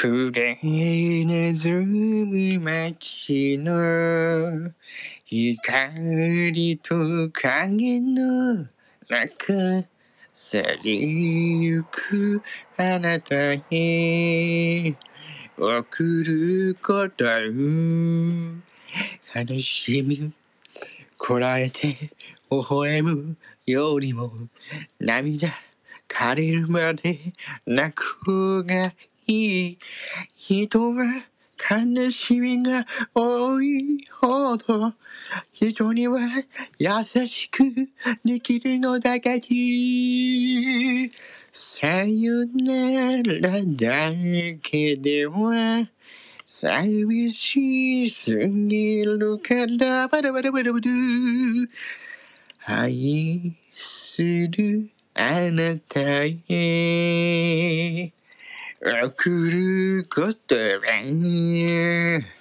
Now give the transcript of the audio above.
くれなずむ街の光と影の中去りゆくあなたへ送ること悲しみこらえて微笑むよりも涙枯れるまで泣く方がい人は悲しみが多いほど人には優しくできるのだがきさよならだけでは寂しすぎるから。バラバラバラバラ愛するあなたへ。送ることはね。